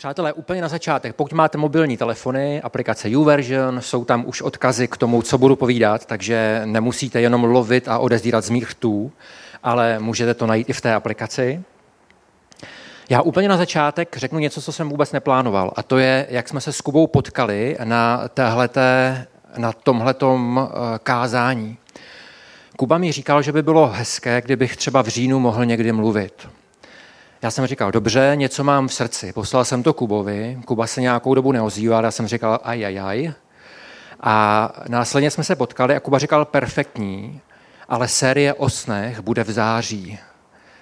Přátelé, úplně na začátek, pokud máte mobilní telefony, aplikace YouVersion, jsou tam už odkazy k tomu, co budu povídat, takže nemusíte jenom lovit a odezírat z mých rtů, ale můžete to najít i v té aplikaci. Já úplně na začátek řeknu něco, co jsem vůbec neplánoval, a to je, jak jsme se s Kubou potkali na, téhleté, na tomhletom eh, kázání. Kuba mi říkal, že by bylo hezké, kdybych třeba v říjnu mohl někdy mluvit. Já jsem říkal, dobře, něco mám v srdci. Poslal jsem to Kubovi, Kuba se nějakou dobu neozýval, já jsem říkal, aj, aj, aj. A následně jsme se potkali a Kuba říkal, perfektní, ale série o snech bude v září.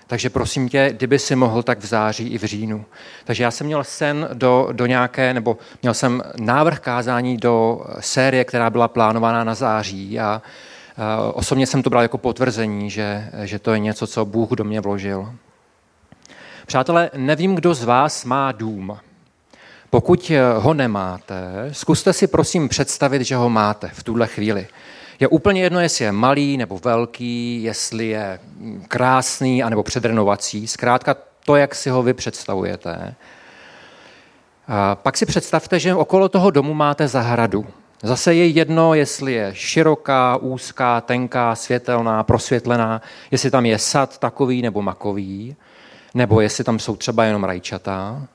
Takže prosím tě, kdyby si mohl, tak v září i v říjnu. Takže já jsem měl sen do, do nějaké, nebo měl jsem návrh kázání do série, která byla plánovaná na září a osobně jsem to bral jako potvrzení, že, že to je něco, co Bůh do mě vložil. Přátelé, nevím, kdo z vás má dům. Pokud ho nemáte, zkuste si prosím představit, že ho máte v tuhle chvíli. Je úplně jedno, jestli je malý nebo velký, jestli je krásný anebo předrenovací. Zkrátka to, jak si ho vy představujete. A pak si představte, že okolo toho domu máte zahradu. Zase je jedno, jestli je široká, úzká, tenká, světelná, prosvětlená, jestli tam je sad takový nebo makový, nebo jestli tam jsou třeba jenom rajčata.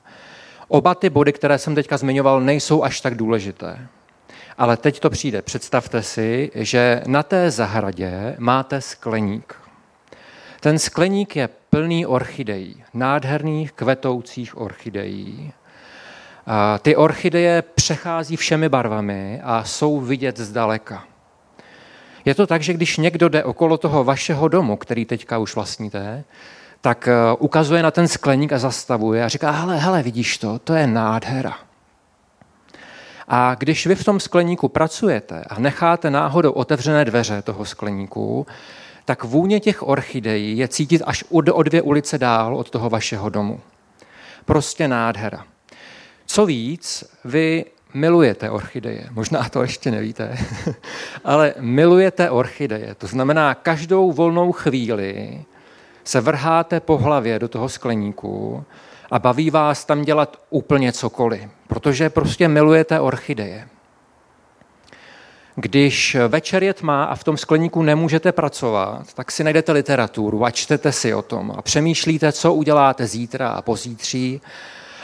Oba ty body, které jsem teďka zmiňoval, nejsou až tak důležité. Ale teď to přijde. Představte si, že na té zahradě máte skleník. Ten skleník je plný orchidejí, nádherných kvetoucích orchidejí. A ty orchideje přechází všemi barvami a jsou vidět zdaleka. Je to tak, že když někdo jde okolo toho vašeho domu, který teďka už vlastníte, tak eh, ukazuje na ten skleník a zastavuje a říká, hele, hele, vidíš to, to je nádhera. A když vy v tom skleníku pracujete a necháte náhodou otevřené dveře toho skleníku, tak vůně těch orchidejí je cítit až o dvě ulice dál od toho vašeho domu. Prostě nádhera. Co víc, vy milujete orchideje. Možná to ještě nevíte, ale milujete orchideje. To znamená, každou volnou chvíli se vrháte po hlavě do toho skleníku a baví vás tam dělat úplně cokoliv, protože prostě milujete orchideje. Když večer je tma a v tom skleníku nemůžete pracovat, tak si najdete literaturu a čtete si o tom a přemýšlíte, co uděláte zítra a pozítří.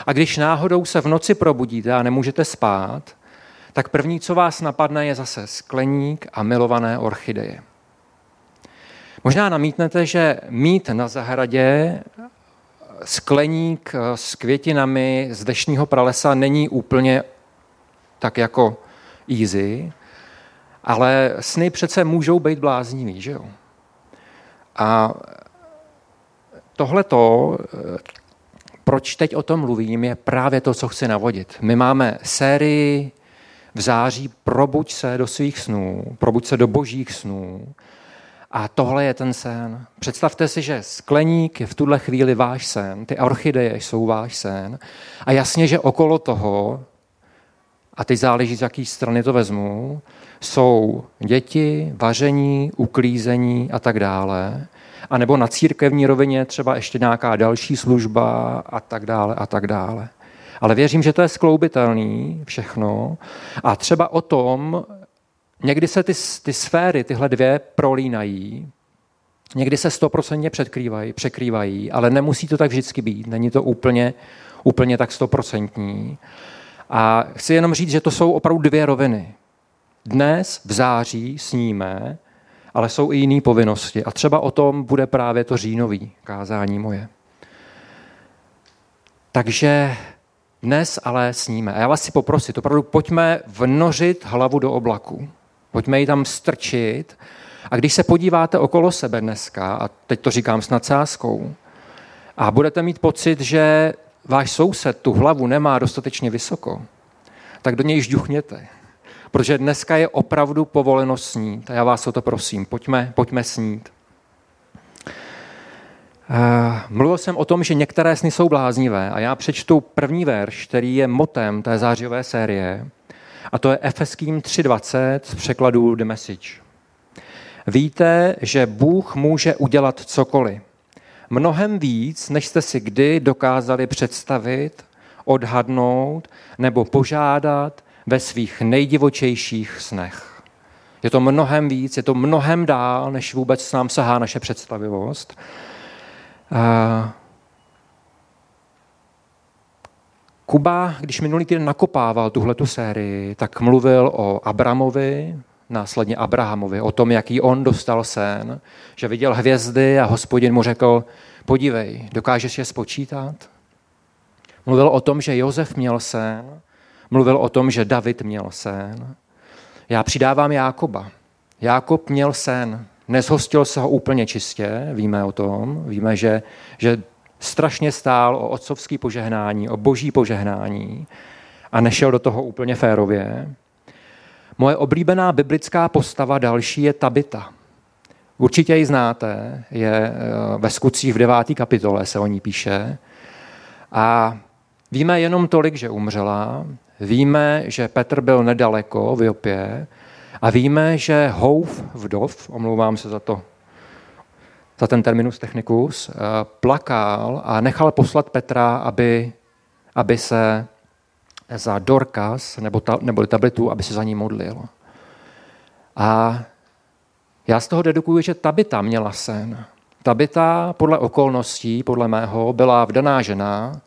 A když náhodou se v noci probudíte a nemůžete spát, tak první, co vás napadne, je zase skleník a milované orchideje. Možná namítnete, že mít na zahradě skleník s květinami z dešního pralesa není úplně tak jako easy, ale sny přece můžou být bláznivý, že jo? A tohleto, proč teď o tom mluvím, je právě to, co chci navodit. My máme sérii v září Probuď se do svých snů, probuď se do božích snů, a tohle je ten sen. Představte si, že skleník je v tuhle chvíli váš sen, ty orchideje jsou váš sen a jasně, že okolo toho, a teď záleží, z jaký strany to vezmu, jsou děti, vaření, uklízení a tak dále. A nebo na církevní rovině třeba ještě nějaká další služba a tak dále a tak dále. Ale věřím, že to je skloubitelný všechno. A třeba o tom Někdy se ty, ty sféry, tyhle dvě, prolínají, někdy se stoprocentně překrývají, překrývají, ale nemusí to tak vždycky být. Není to úplně, úplně tak stoprocentní. A chci jenom říct, že to jsou opravdu dvě roviny. Dnes v září sníme, ale jsou i jiné povinnosti. A třeba o tom bude právě to říjnový kázání moje. Takže dnes ale sníme. A já vás si poprosit, opravdu pojďme vnořit hlavu do oblaku. Pojďme ji tam strčit. A když se podíváte okolo sebe dneska, a teď to říkám s nadsázkou, a budete mít pocit, že váš soused tu hlavu nemá dostatečně vysoko, tak do něj žduchněte. Protože dneska je opravdu povoleno snít. A já vás o to prosím, pojďme, pojďme snít. Uh, mluvil jsem o tom, že některé sny jsou bláznivé a já přečtu první verš, který je motem té zářivé série. A to je Efeským 3.20 z překladu The Message. Víte, že Bůh může udělat cokoliv. Mnohem víc, než jste si kdy dokázali představit, odhadnout nebo požádat ve svých nejdivočejších snech. Je to mnohem víc, je to mnohem dál, než vůbec nám sahá naše představivost. Kuba, když minulý týden nakopával tuhletu sérii, tak mluvil o Abramovi, následně Abrahamovi, o tom, jaký on dostal sen, že viděl hvězdy a hospodin mu řekl, podívej, dokážeš je spočítat? Mluvil o tom, že Jozef měl sen, mluvil o tom, že David měl sen. Já přidávám Jákoba. Jákob měl sen, nezhostil se ho úplně čistě, víme o tom, víme, že, že strašně stál o otcovský požehnání, o boží požehnání a nešel do toho úplně férově. Moje oblíbená biblická postava další je Tabita. Určitě ji znáte, je eh, ve skutcích v devátý kapitole se o ní píše. A víme jenom tolik, že umřela, víme, že Petr byl nedaleko v Jopě a víme, že Houf, vdov, omlouvám se za to, za ten terminus technicus, eh, plakal a nechal poslat Petra, aby, aby se za Dorkas nebo, ta, nebo tablitu, aby se za ní modlil. A já z toho dedukuju, že Tabita měla sen. Tabita podle okolností, podle mého, byla vdaná žena,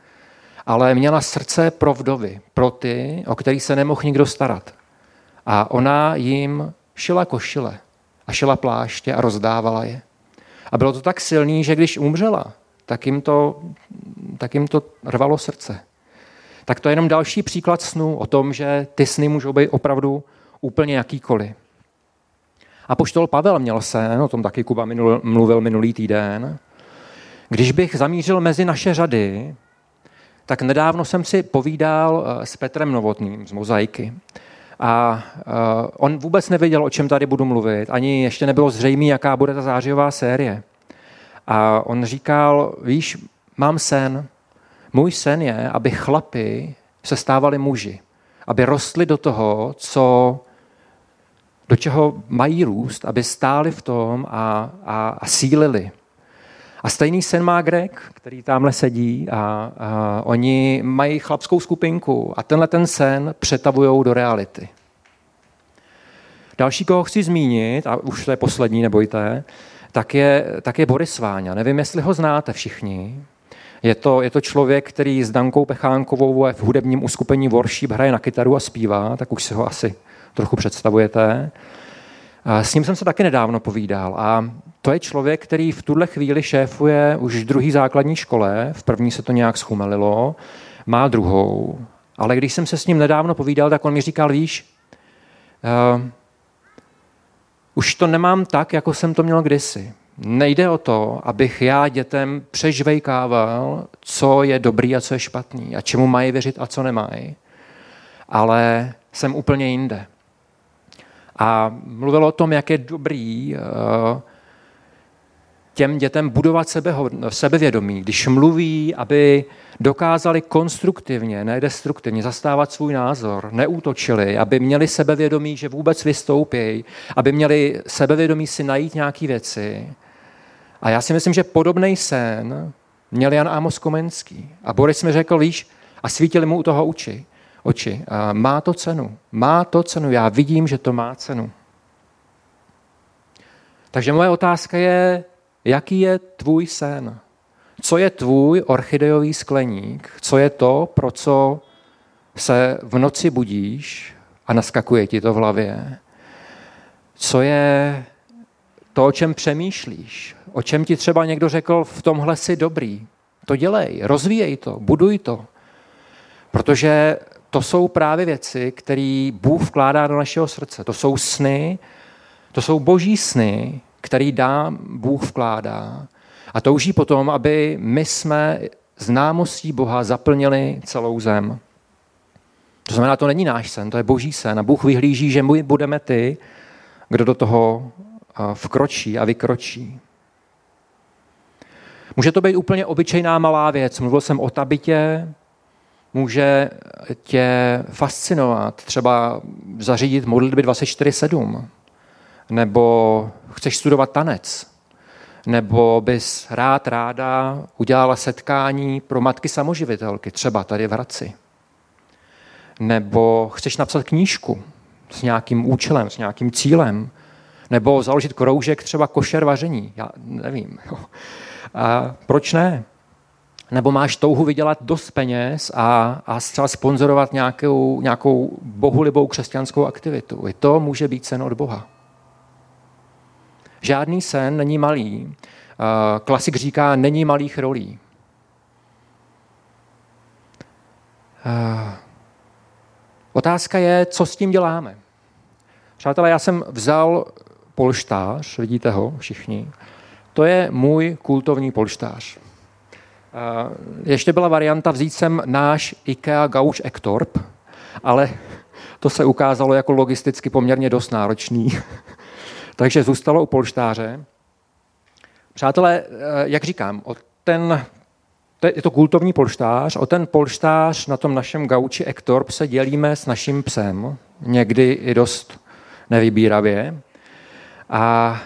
ale měla srdce pro vdovy, pro ty, o který se nemohl nikdo starat. A ona jim šila košile a šila pláště a rozdávala je. A bylo to tak silný, že když umřela, tak jim to, tak jim to rvalo srdce. Tak to je jenom další příklad snu o tom, že ty sny můžou být opravdu úplně jakýkoliv. A poštol Pavel měl sen, o tom taky Kuba minul, mluvil minulý týden. Když bych zamířil mezi naše řady, tak nedávno jsem si povídal eh, s Petrem Novotným z Mozaiky. A uh, on vůbec nevěděl, o čem tady budu mluvit, ani ještě nebylo zřejmé, jaká bude ta zářijová série. A on říkal, víš, mám sen. Můj sen je, aby chlapi se stávali muži. Aby rostli do toho, co, do čeho mají růst, aby stáli v tom a, a, a sílili. A stejný sen má Greg, který tamhle sedí a, a oni mají chlapskou skupinku a tenhle ten sen přetavují do reality. Další, koho chci zmínit, a už to je poslední, nebojte, tak je, tak je Boris Váňa. Nevím, jestli ho znáte všichni. Je to, je to člověk, který s Dankou Pechánkovou v hudebním uskupení Worship hraje na kytaru a zpívá, tak už si ho asi trochu představujete. S ním jsem se taky nedávno povídal a to je člověk, který v tuhle chvíli šéfuje už v druhé základní škole, v první se to nějak schumelilo, má druhou, ale když jsem se s ním nedávno povídal, tak on mi říkal, víš, uh, už to nemám tak, jako jsem to měl kdysi. Nejde o to, abych já dětem přežvejkával, co je dobrý a co je špatný a čemu mají věřit a co nemají. Ale jsem úplně jinde. A mluvil o tom, jak je dobrý uh, těm dětem budovat sebe, sebevědomí, když mluví, aby dokázali konstruktivně, ne destruktivně zastávat svůj názor, neútočili, aby měli sebevědomí, že vůbec vystoupí, aby měli sebevědomí si najít nějaké věci. A já si myslím, že podobný sen měl Jan Amos Komenský. A Boris mi řekl, víš, a svítili mu u toho oči. oči. A má to cenu. Má to cenu. Já vidím, že to má cenu. Takže moje otázka je, Jaký je tvůj sen? Co je tvůj orchideový skleník? Co je to, pro co se v noci budíš a naskakuje ti to v hlavě? Co je to, o čem přemýšlíš? O čem ti třeba někdo řekl, v tomhle si dobrý? To dělej, rozvíjej to, buduj to. Protože to jsou právě věci, které Bůh vkládá do našeho srdce. To jsou sny, to jsou boží sny, který dá Bůh vkládá a touží potom, aby my jsme známostí Boha zaplnili celou zem. To znamená, to není náš sen, to je boží sen a Bůh vyhlíží, že my budeme ty, kdo do toho vkročí a vykročí. Může to být úplně obyčejná malá věc. Mluvil jsem o tabitě, může tě fascinovat, třeba zařídit modlitby 24-7 nebo chceš studovat tanec, nebo bys rád, ráda udělala setkání pro matky samoživitelky, třeba tady v Hradci. Nebo chceš napsat knížku s nějakým účelem, s nějakým cílem, nebo založit kroužek třeba košer vaření, já nevím. A proč ne? Nebo máš touhu vydělat dost peněz a, a třeba sponzorovat nějakou, nějakou bohulibou křesťanskou aktivitu. I to může být sen od Boha. Žádný sen není malý. Klasik říká, není malých rolí. Otázka je, co s tím děláme. Přátelé, já jsem vzal polštář, vidíte ho všichni. To je můj kultovní polštář. Ještě byla varianta vzít sem náš IKEA Gauč Ektorp, ale to se ukázalo jako logisticky poměrně dost náročný. Takže zůstalo u polštáře. Přátelé, eh, jak říkám, o ten, je to kultovní polštář, o ten polštář na tom našem gauči Ektorp se dělíme s naším psem, někdy i dost nevybíravě. A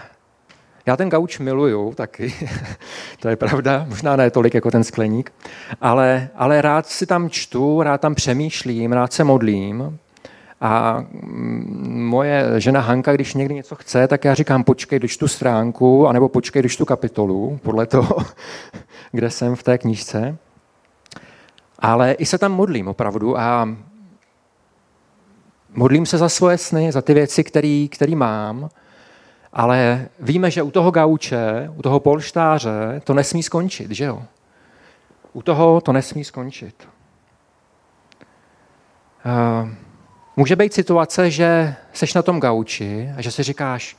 já ten gauč miluju taky, to je pravda, možná ne tolik jako ten skleník, ale, ale rád si tam čtu, rád tam přemýšlím, rád se modlím. A mm, moje žena Hanka, když někdy něco chce, tak já říkám, počkej, tu stránku, anebo počkej, tu kapitolu, podle toho, kde jsem v té knížce. Ale i se tam modlím opravdu a modlím se za svoje sny, za ty věci, které mám ale víme, že u toho gauče, u toho polštáře to nesmí skončit, že jo? U toho to nesmí skončit. Uh, může být situace, že seš na tom gauči a že si říkáš,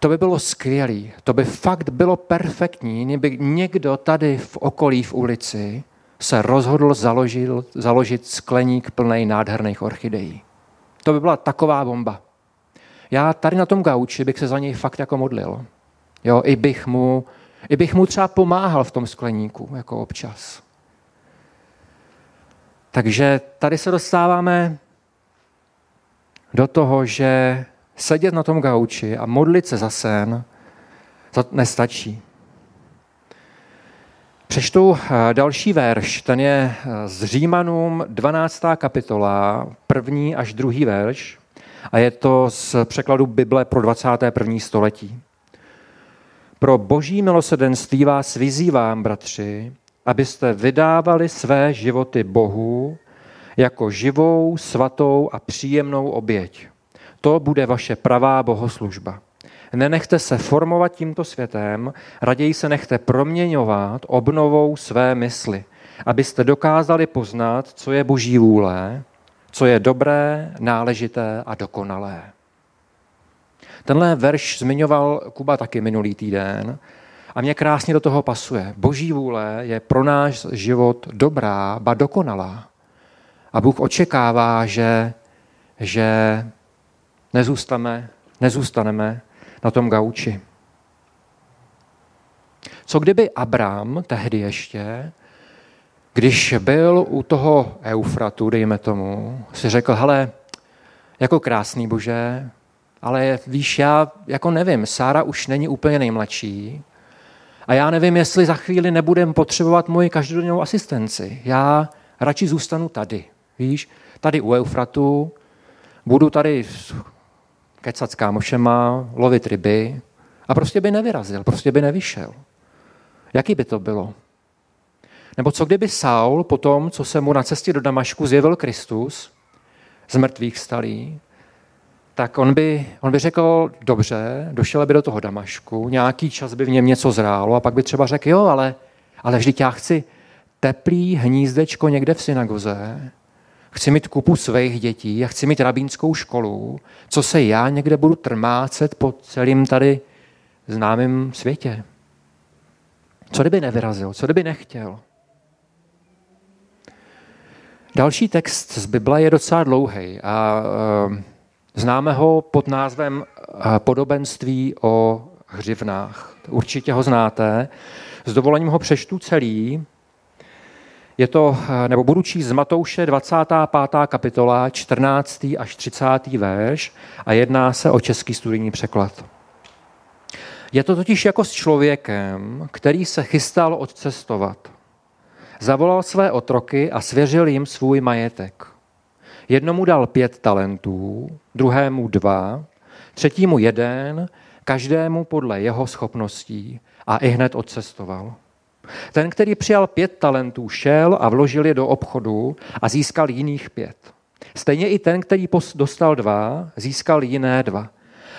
to by bylo skvělé, to by fakt bylo perfektní, kdyby někdo tady v okolí v ulici se rozhodl založit, založit skleník plný nádherných orchidejí. To by byla taková bomba já tady na tom gauči bych se za něj fakt jako modlil. Jo, i bych mu, i bych mu třeba pomáhal v tom skleníku, jako občas. Takže tady se dostáváme do toho, že sedět na tom gauči a modlit se za sen to nestačí. Přečtu eh, další verš, ten je eh, z Římanům 12. kapitola, první až druhý verš a je to z překladu Bible pro 21. století. Pro boží milosedenství vás vyzývám, bratři, abyste vydávali své životy Bohu jako živou, svatou a příjemnou oběť. To bude vaše pravá bohoslužba. Nenechte se formovat tímto světem, raději se nechte proměňovat obnovou své mysli, abyste dokázali poznat, co je boží vůle, co je dobré, náležité a dokonalé. Tenhle verš zmiňoval Kuba taky minulý týden a mě krásně do toho pasuje. Boží vůle je pro náš život dobrá, ba dokonalá. A Bůh očekává, že, že nezůstaneme, nezůstaneme na tom gauči. Co kdyby Abram tehdy ještě když byl u toho Eufratu, dejme tomu, si řekl, hele, jako krásný bože, ale víš, já jako nevím, Sára už není úplně nejmladší a já nevím, jestli za chvíli nebudem potřebovat moji každodennou asistenci. Já radši zůstanu tady, víš, tady u Eufratu, budu tady kecat s kámošema, lovit ryby a prostě by nevyrazil, prostě by nevyšel. Jaký by to bylo? Nebo co kdyby Saul po tom, co se mu na cestě do Damašku zjevil Kristus, z mrtvých stalý, tak on by, on by řekl, dobře, došel by do toho Damašku, nějaký čas by v něm něco zrálo a pak by třeba řekl, jo, ale, ale vždyť já chci teplý hnízdečko někde v synagoze, chci mít kupu svých dětí, já chci mít rabínskou školu, co se já někde budu trmácet po celém tady známém světě. Co kdyby nevyrazil, co kdyby nechtěl? Další text z Bible je docela dlouhý a e, známe ho pod názvem e, Podobenství o hřivnách. Určitě ho znáte. S dovolením ho přečtu celý. Je to, e, nebo budu číst z Matouše 25. kapitola, 14. až 30. verš a jedná se o český studijní překlad. Je to totiž jako s člověkem, který se chystal odcestovat. Zavolal své otroky a svěřil jim svůj majetek. Jednomu dal pět talentů, druhému dva, třetímu jeden, každému podle jeho schopností a i hned odcestoval. Ten, který přijal pět talentů, šel a vložil je do obchodu a získal jiných pět. Stejně i ten, který dostal dva, získal jiné dva.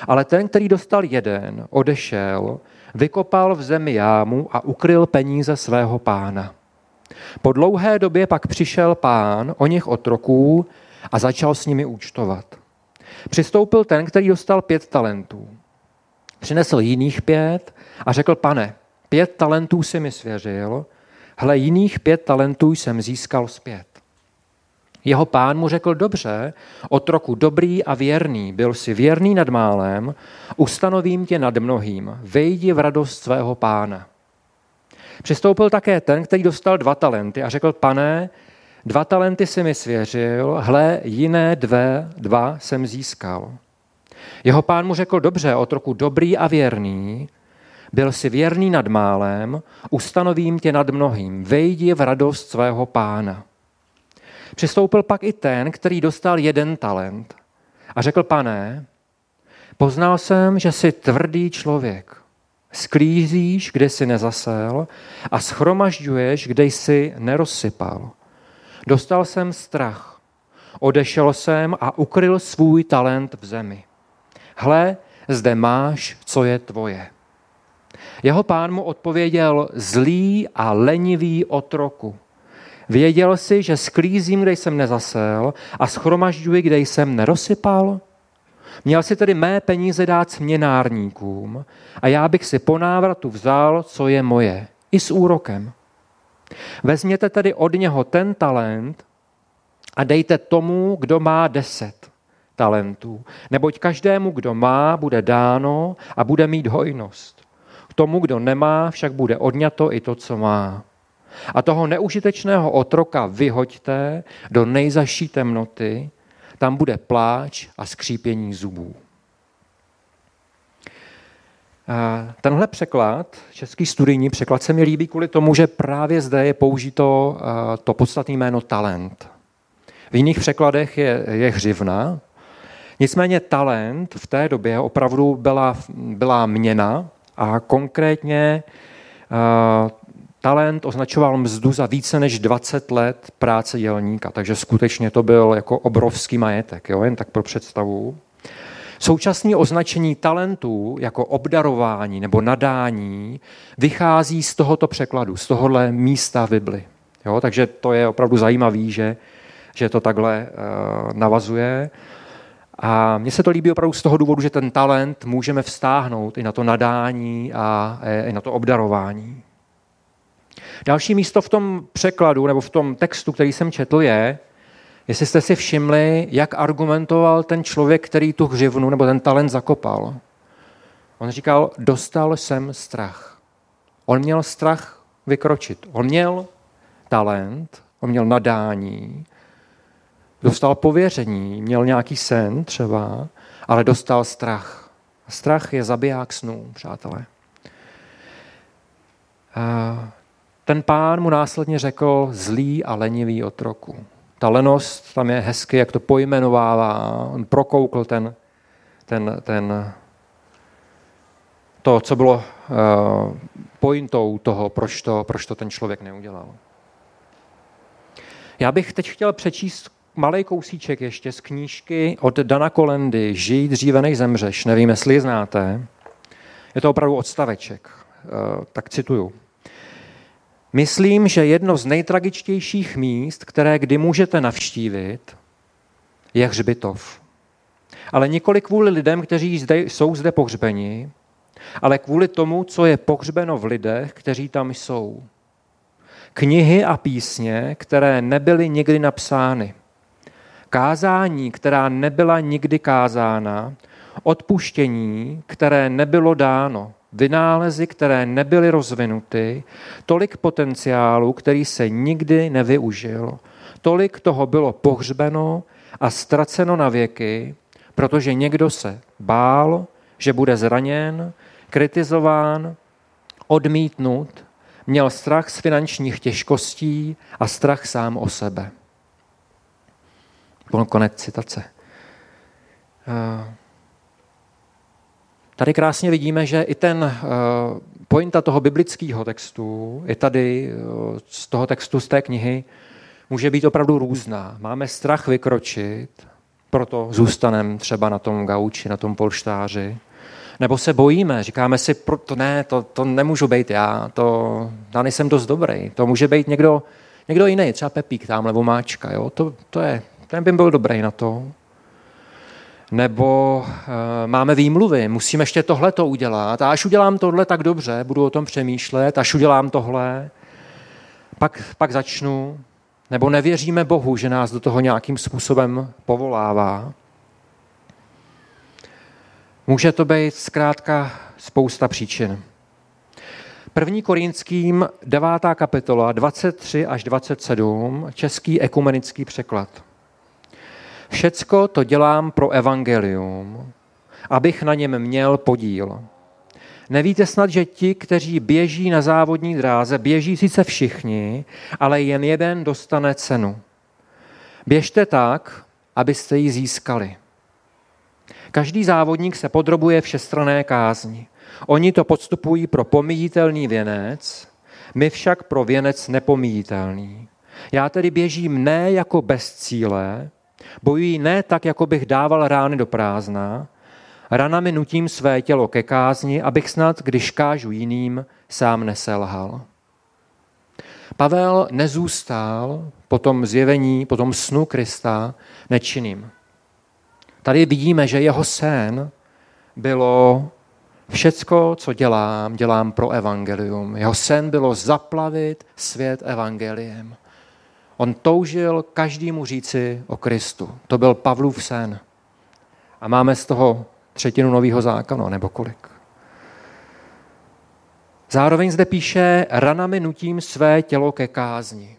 Ale ten, který dostal jeden, odešel, vykopal v zemi jámu a ukryl peníze svého pána. Po dlouhé době pak přišel pán o něch otroků a začal s nimi účtovat. Přistoupil ten, který dostal pět talentů. Přinesl jiných pět a řekl, pane, pět talentů si mi svěřil, hle, jiných pět talentů jsem získal zpět. Jeho pán mu řekl, dobře, otroku dobrý a věrný, byl si věrný nad málem, ustanovím tě nad mnohým, vejdi v radost svého pána. Přistoupil také ten, který dostal dva talenty a řekl, pane, dva talenty si mi svěřil, hle, jiné dvě, dva jsem získal. Jeho pán mu řekl, dobře, otroku dobrý a věrný, byl si věrný nad málem, ustanovím tě nad mnohým, vejdi v radost svého pána. Přistoupil pak i ten, který dostal jeden talent a řekl, pane, poznal jsem, že jsi tvrdý člověk. Sklízíš, kde jsi nezasel a schromažďuješ, kde jsi nerozsypal. Dostal jsem strach. Odešel jsem a ukryl svůj talent v zemi. Hle, zde máš, co je tvoje. Jeho pán mu odpověděl, zlý a lenivý otroku. Věděl si, že sklízím, kde jsem nezasel a schromažďuji, kde jsem nerozsypal? Měl si tedy mé peníze dát směnárníkům a já bych si po návratu vzal, co je moje, i s úrokem. Vezměte tedy od něho ten talent a dejte tomu, kdo má deset talentů. Neboť každému, kdo má, bude dáno a bude mít hojnost. Tomu, kdo nemá, však bude odňato i to, co má. A toho neužitečného otroka vyhoďte do nejzaší temnoty, tam bude pláč a skřípění zubů. Tenhle překlad, český studijní překlad, se mi líbí kvůli tomu, že právě zde je použito to podstatné jméno talent. V jiných překladech je, je hřivna. Nicméně talent v té době opravdu byla, byla měna a konkrétně talent označoval mzdu za více než 20 let práce dělníka, takže skutečně to byl jako obrovský majetek, jo? jen tak pro představu. Současné označení talentů jako obdarování nebo nadání vychází z tohoto překladu, z tohohle místa v Bibli. Jo? Takže to je opravdu zajímavé, že, že to takhle uh, navazuje. A mně se to líbí opravdu z toho důvodu, že ten talent můžeme vztáhnout i na to nadání a i na to obdarování. Další místo v tom překladu nebo v tom textu, který jsem četl, je, jestli jste si všimli, jak argumentoval ten člověk, který tu hřivnu nebo ten talent zakopal. On říkal, dostal jsem strach. On měl strach vykročit. On měl talent, on měl nadání, dostal pověření, měl nějaký sen třeba, ale dostal strach. Strach je zabiják snů, přátelé. Ten pán mu následně řekl zlý a lenivý otroku. Ta lenost tam je hezky, jak to pojmenovává. On prokoukl ten, ten, ten, to, co bylo uh, pointou toho, proč to, proč to ten člověk neudělal. Já bych teď chtěl přečíst malý kousíček ještě z knížky od Dana Kolendy Žij dříve než zemřeš. Nevím, jestli ji znáte. Je to opravdu odstaveček. Uh, tak cituju. Myslím, že jedno z nejtragičtějších míst, které kdy můžete navštívit, je hřbitov. Ale nikoli kvůli lidem, kteří zde, jsou zde pohřbeni, ale kvůli tomu, co je pohřbeno v lidech, kteří tam jsou. Knihy a písně, které nebyly nikdy napsány. Kázání, která nebyla nikdy kázána. Odpuštění, které nebylo dáno vynálezy, které nebyly rozvinuty, tolik potenciálu, který se nikdy nevyužil, tolik toho bylo pohřbeno a ztraceno na věky, protože někdo se bál, že bude zraněn, kritizován, odmítnut, měl strach z finančních těžkostí a strach sám o sebe. Konec citace. Eh, tady krásně vidíme, že i ten eh, pointa toho biblického textu, i tady eh, z toho textu z té knihy, může být opravdu různá. Máme strach vykročit, proto zůstaneme třeba na tom gauči, na tom polštáři. Nebo se bojíme, říkáme si, to ne, to, to nemůžu být já, to, já nejsem dost dobrý, to může být někdo, někdo jiný, třeba Pepík tamhle, Vomáčka, jo? To, to je, ten by byl dobrý na to. Nebo e, máme výmluvy, musím ještě tohle to udělat a až udělám tohle tak dobře, budu o tom přemýšlet, až udělám tohle, pak, pak začnu. Nebo nevěříme Bohu, že nás do toho nějakým způsobem povolává. Může to být zkrátka spousta příčin. První Korinským 9. kapitola 23 až 27, český ekumenický překlad. Všecko to dělám pro evangelium, abych na něm měl podíl. Nevíte snad, že ti, kteří běží na závodní dráze, běží sice všichni, ale jen jeden dostane cenu. Běžte tak, abyste ji získali. Každý závodník se podrobuje všestrané kázni. Oni to podstupují pro pomíjitelný věnec, my však pro věnec nepomíjitelný. Já tedy běžím ne jako bez cíle, bojuji ne tak, jako bych dával rány do prázdna, ranami nutím své tělo ke kázni, abych snad, když kážu jiným, sám neselhal. Pavel nezůstal po tom zjevení, po tom snu Krista nečinným. Tady vidíme, že jeho sen bylo všecko, co dělám, dělám pro evangelium. Jeho sen bylo zaplavit svět evangeliem. On toužil každému říci o Kristu. To byl Pavlův sen. A máme z toho třetinu nového zákona, nebo kolik. Zároveň zde píše, ranami nutím své tělo ke kázni.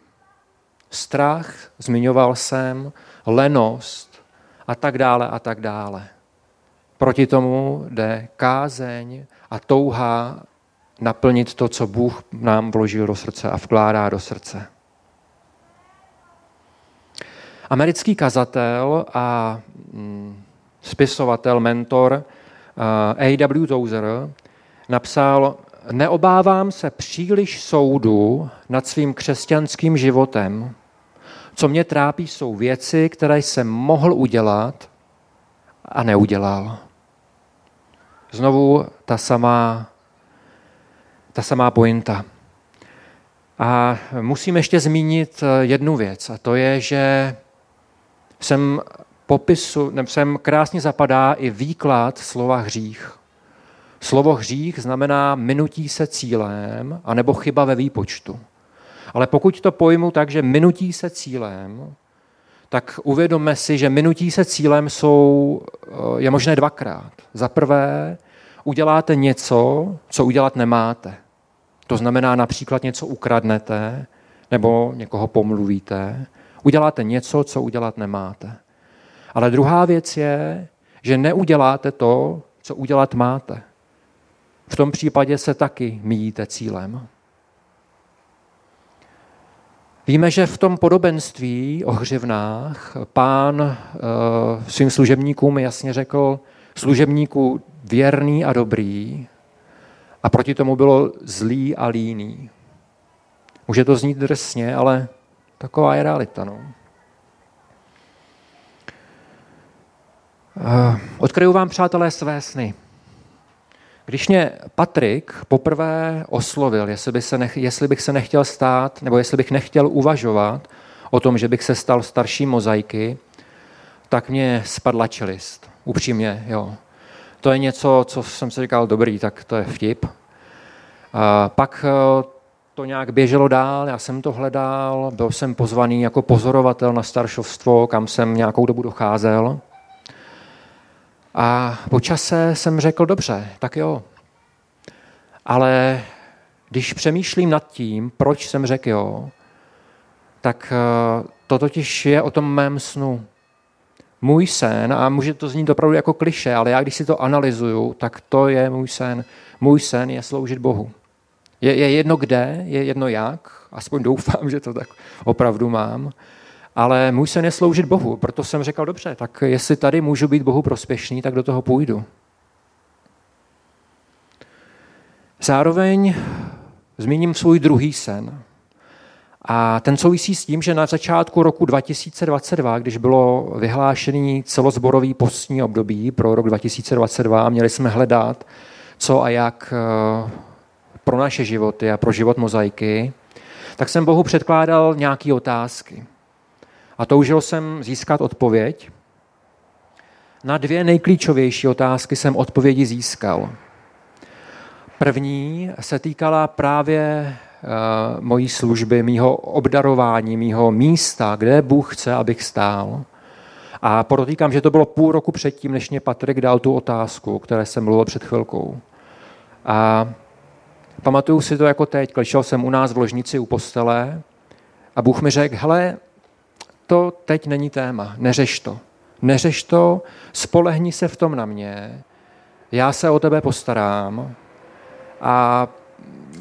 Strach, zmiňoval jsem, lenost, a tak dále a tak dále. Proti tomu jde kázeň a touha naplnit to, co Bůh nám vložil do srdce a vkládá do srdce. Americký kazatel a mm, spisovatel, mentor A.W. Tozer napsal, neobávám se příliš soudu nad svým křesťanským životem, co mě trápí, jsou věci, které jsem mohl udělat a neudělal. Znovu ta samá, ta samá pointa. A musím ještě zmínit jednu věc, a to je, že jsem popisu, ne, sem krásně zapadá i výklad slova hřích. Slovo hřích znamená minutí se cílem anebo chyba ve výpočtu. Ale pokud to pojmu tak, že minutí se cílem, tak uvědomme si, že minutí se cílem jsou, eh, je možné dvakrát. Za prvé, uděláte něco, co udělat nemáte. To znamená například něco ukradnete nebo někoho pomluvíte. Uděláte něco, co udělat nemáte. Ale druhá věc je, že neuděláte to, co udělat máte. V tom případě se taky míjíte cílem. Víme, že v tom podobenství o hřivnách pán eh, svým služebníkům jasně řekl, služebníku věrný a dobrý, a proti tomu bylo zlý a líný. Může to znít drsně, ale taková je realita. No. Eh, odkryju vám, přátelé, své sny. Když mě Patrik poprvé oslovil, jestli, by se nech, jestli bych se nechtěl stát, nebo jestli bych nechtěl uvažovat o tom, že bych se stal starší mozaiky, tak mě spadla čelist. Upřímně, jo. To je něco, co jsem si říkal, dobrý, tak to je vtip. A pak eh, to nějak běželo dál, já jsem to hledal, byl jsem pozvaný jako pozorovatel na staršovstvo, kam jsem nějakou dobu docházel. A po čase jsem řekl, dobře, tak jo. Ale když přemýšlím nad tím, proč jsem řekl jo, tak eh, to totiž je o tom mém snu. můj sen, a může to znít opravdu jako kliše, ale já když si to analyzuju, tak to je můj sen. Můj sen je sloužit Bohu. Je, je jedno kde, je jedno jak, aspoň doufám, že to tak opravdu mám, ale můj sen je sloužit Bohu, proto jsem řekl, dobře, tak jestli tady můžu být Bohu prospěšný, tak do toho půjdu. Zároveň zmíním svůj druhý sen. A ten souvisí s tím, že na začátku roku 2022, když bylo vyhlášený celozborový postní období pro rok 2022, měli jsme hledat, co a jak eh, pro naše životy a pro život mozaiky, tak jsem Bohu předkládal nějaké otázky. A toužil jsem získat odpověď. Na dvě nejklíčovější otázky jsem odpovědi získal. První se týkala právě uh, mojí služby, mýho obdarování, mýho místa, kde Bůh chce, abych stál. A podotýkám, že to bylo půl roku předtím, než mě Patrik dal tu otázku, které jsem mluvil před chvilkou. A pamatuju si to jako teď, klečel jsem u nás v ložnici u postele a Bůh mi řekl, hele, to teď není téma, neřeš to. Neřeš to, spolehni se v tom na mě, já se o tebe postarám a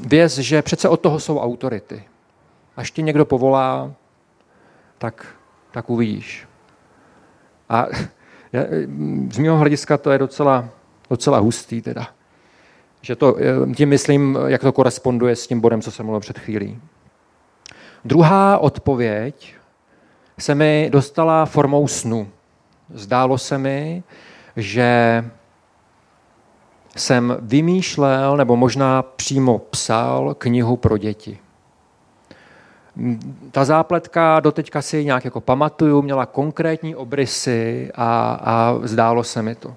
věz, že přece od toho jsou autority. Až ti někdo povolá, tak, tak uvidíš. A z mého hlediska to je docela, docela hustý teda. Že to, tím myslím, jak to koresponduje s tím bodem, co jsem mluvil před chvílí. Druhá odpověď se mi dostala formou snu. Zdálo se mi, že jsem vymýšlel nebo možná přímo psal knihu pro děti. Ta zápletka doteďka si nějak jako pamatuju, měla konkrétní obrysy a, a zdálo se mi to.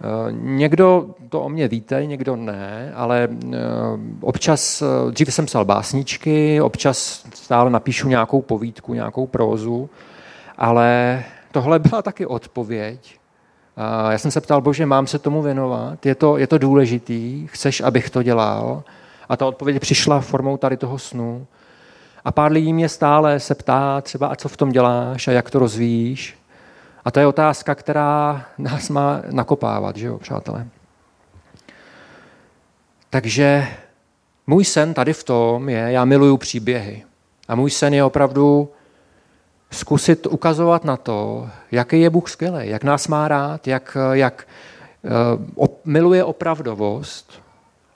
Eh, někdo to o mě víte, někdo ne, ale eh, občas, eh, dřív jsem psal básničky, občas stále napíšu nějakou povídku, nějakou prózu, ale tohle byla taky odpověď. Já jsem se ptal, bože, mám se tomu věnovat? Je to, je to důležitý? Chceš, abych to dělal? A ta odpověď přišla formou tady toho snu. A pár lidí mě stále se ptá třeba, a co v tom děláš a jak to rozvíjíš. A to je otázka, která nás má nakopávat, že jo, přátelé? Takže můj sen tady v tom je, já miluju příběhy. A můj sen je opravdu zkusit ukazovat na to, jaký je Bůh skvělý, jak nás má rád, jak, jak uh, miluje opravdovost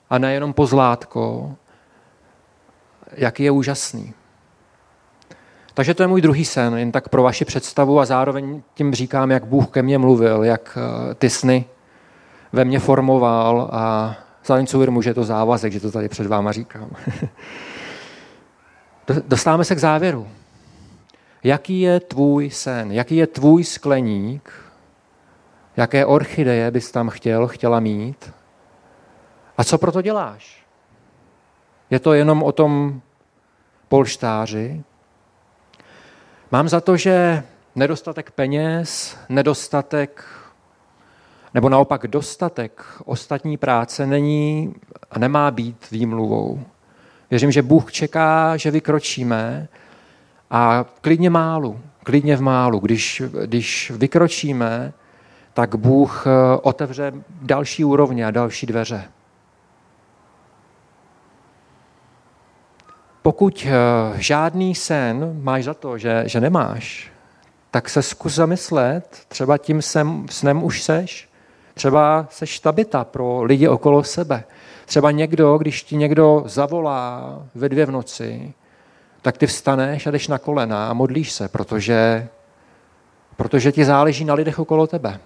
a nejenom pozlátko, jaký je úžasný. Takže to je můj druhý sen, jen tak pro vaši představu a zároveň tím říkám, jak Bůh ke mně mluvil, jak eh, ty sny ve mně formoval a zároveň si uvědomu, že je to závazek, že to tady před váma říkám. Dostáváme se k závěru. Jaký je tvůj sen? Jaký je tvůj skleník? Jaké orchideje bys tam chtěl, chtěla mít? A co proto děláš? Je to jenom o tom polštáři? Mám za to, že nedostatek peněz, nedostatek nebo naopak dostatek ostatní práce není a nemá být výmluvou. Věřím, že Bůh čeká, že vykročíme a klidně málu, klidně v málu. Když, když vykročíme, tak Bůh eh, otevře další úrovně a další dveře. Pokud eh, žádný sen máš za to, že, že nemáš, tak se zkus zamyslet, třeba tím sem, snem už seš. Třeba seš tabita pro lidi okolo sebe. Třeba někdo, když ti někdo zavolá ve dvě v noci, tak ty vstaneš a jdeš na kolena a modlíš se, protože, protože ti záleží na lidech okolo tebe.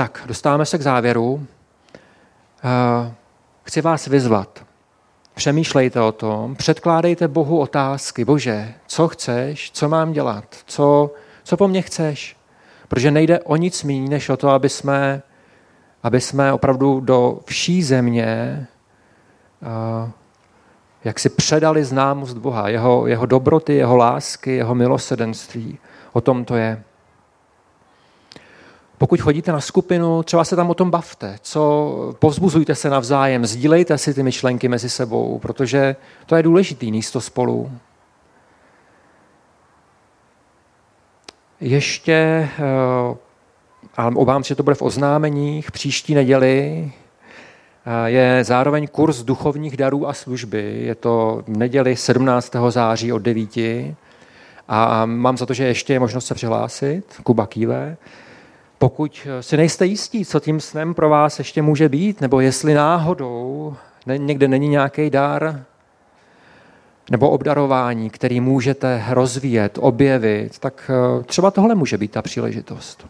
Tak, dostáváme se k závěru. Eh, chci vás vyzvat. Přemýšlejte o tom, předkládejte Bohu otázky. Bože, co chceš, co mám dělat, co, co po mně chceš? Protože nejde o nic méně, než o to, aby jsme, aby jsme opravdu do vší země uh, jak si předali známost Boha, jeho, jeho dobroty, jeho lásky, jeho milosedenství. O tom to je. Pokud chodíte na skupinu, třeba se tam o tom bavte, co povzbuzujte se navzájem, sdílejte si ty myšlenky mezi sebou, protože to je důležitý místo spolu. Ještě, eh, ale obávám se, že to bude v oznámeních, příští neděli eh, je zároveň kurz duchovních darů a služby. Je to v neděli 17. září od 9. A mám za to, že ještě je možnost se přihlásit. Kuba Kýve. Pokud si nejste jistí, co tím snem pro vás ještě může být, nebo jestli náhodou někde není nějaký dar nebo obdarování, který můžete rozvíjet, objevit, tak eh, třeba tohle může být ta příležitost.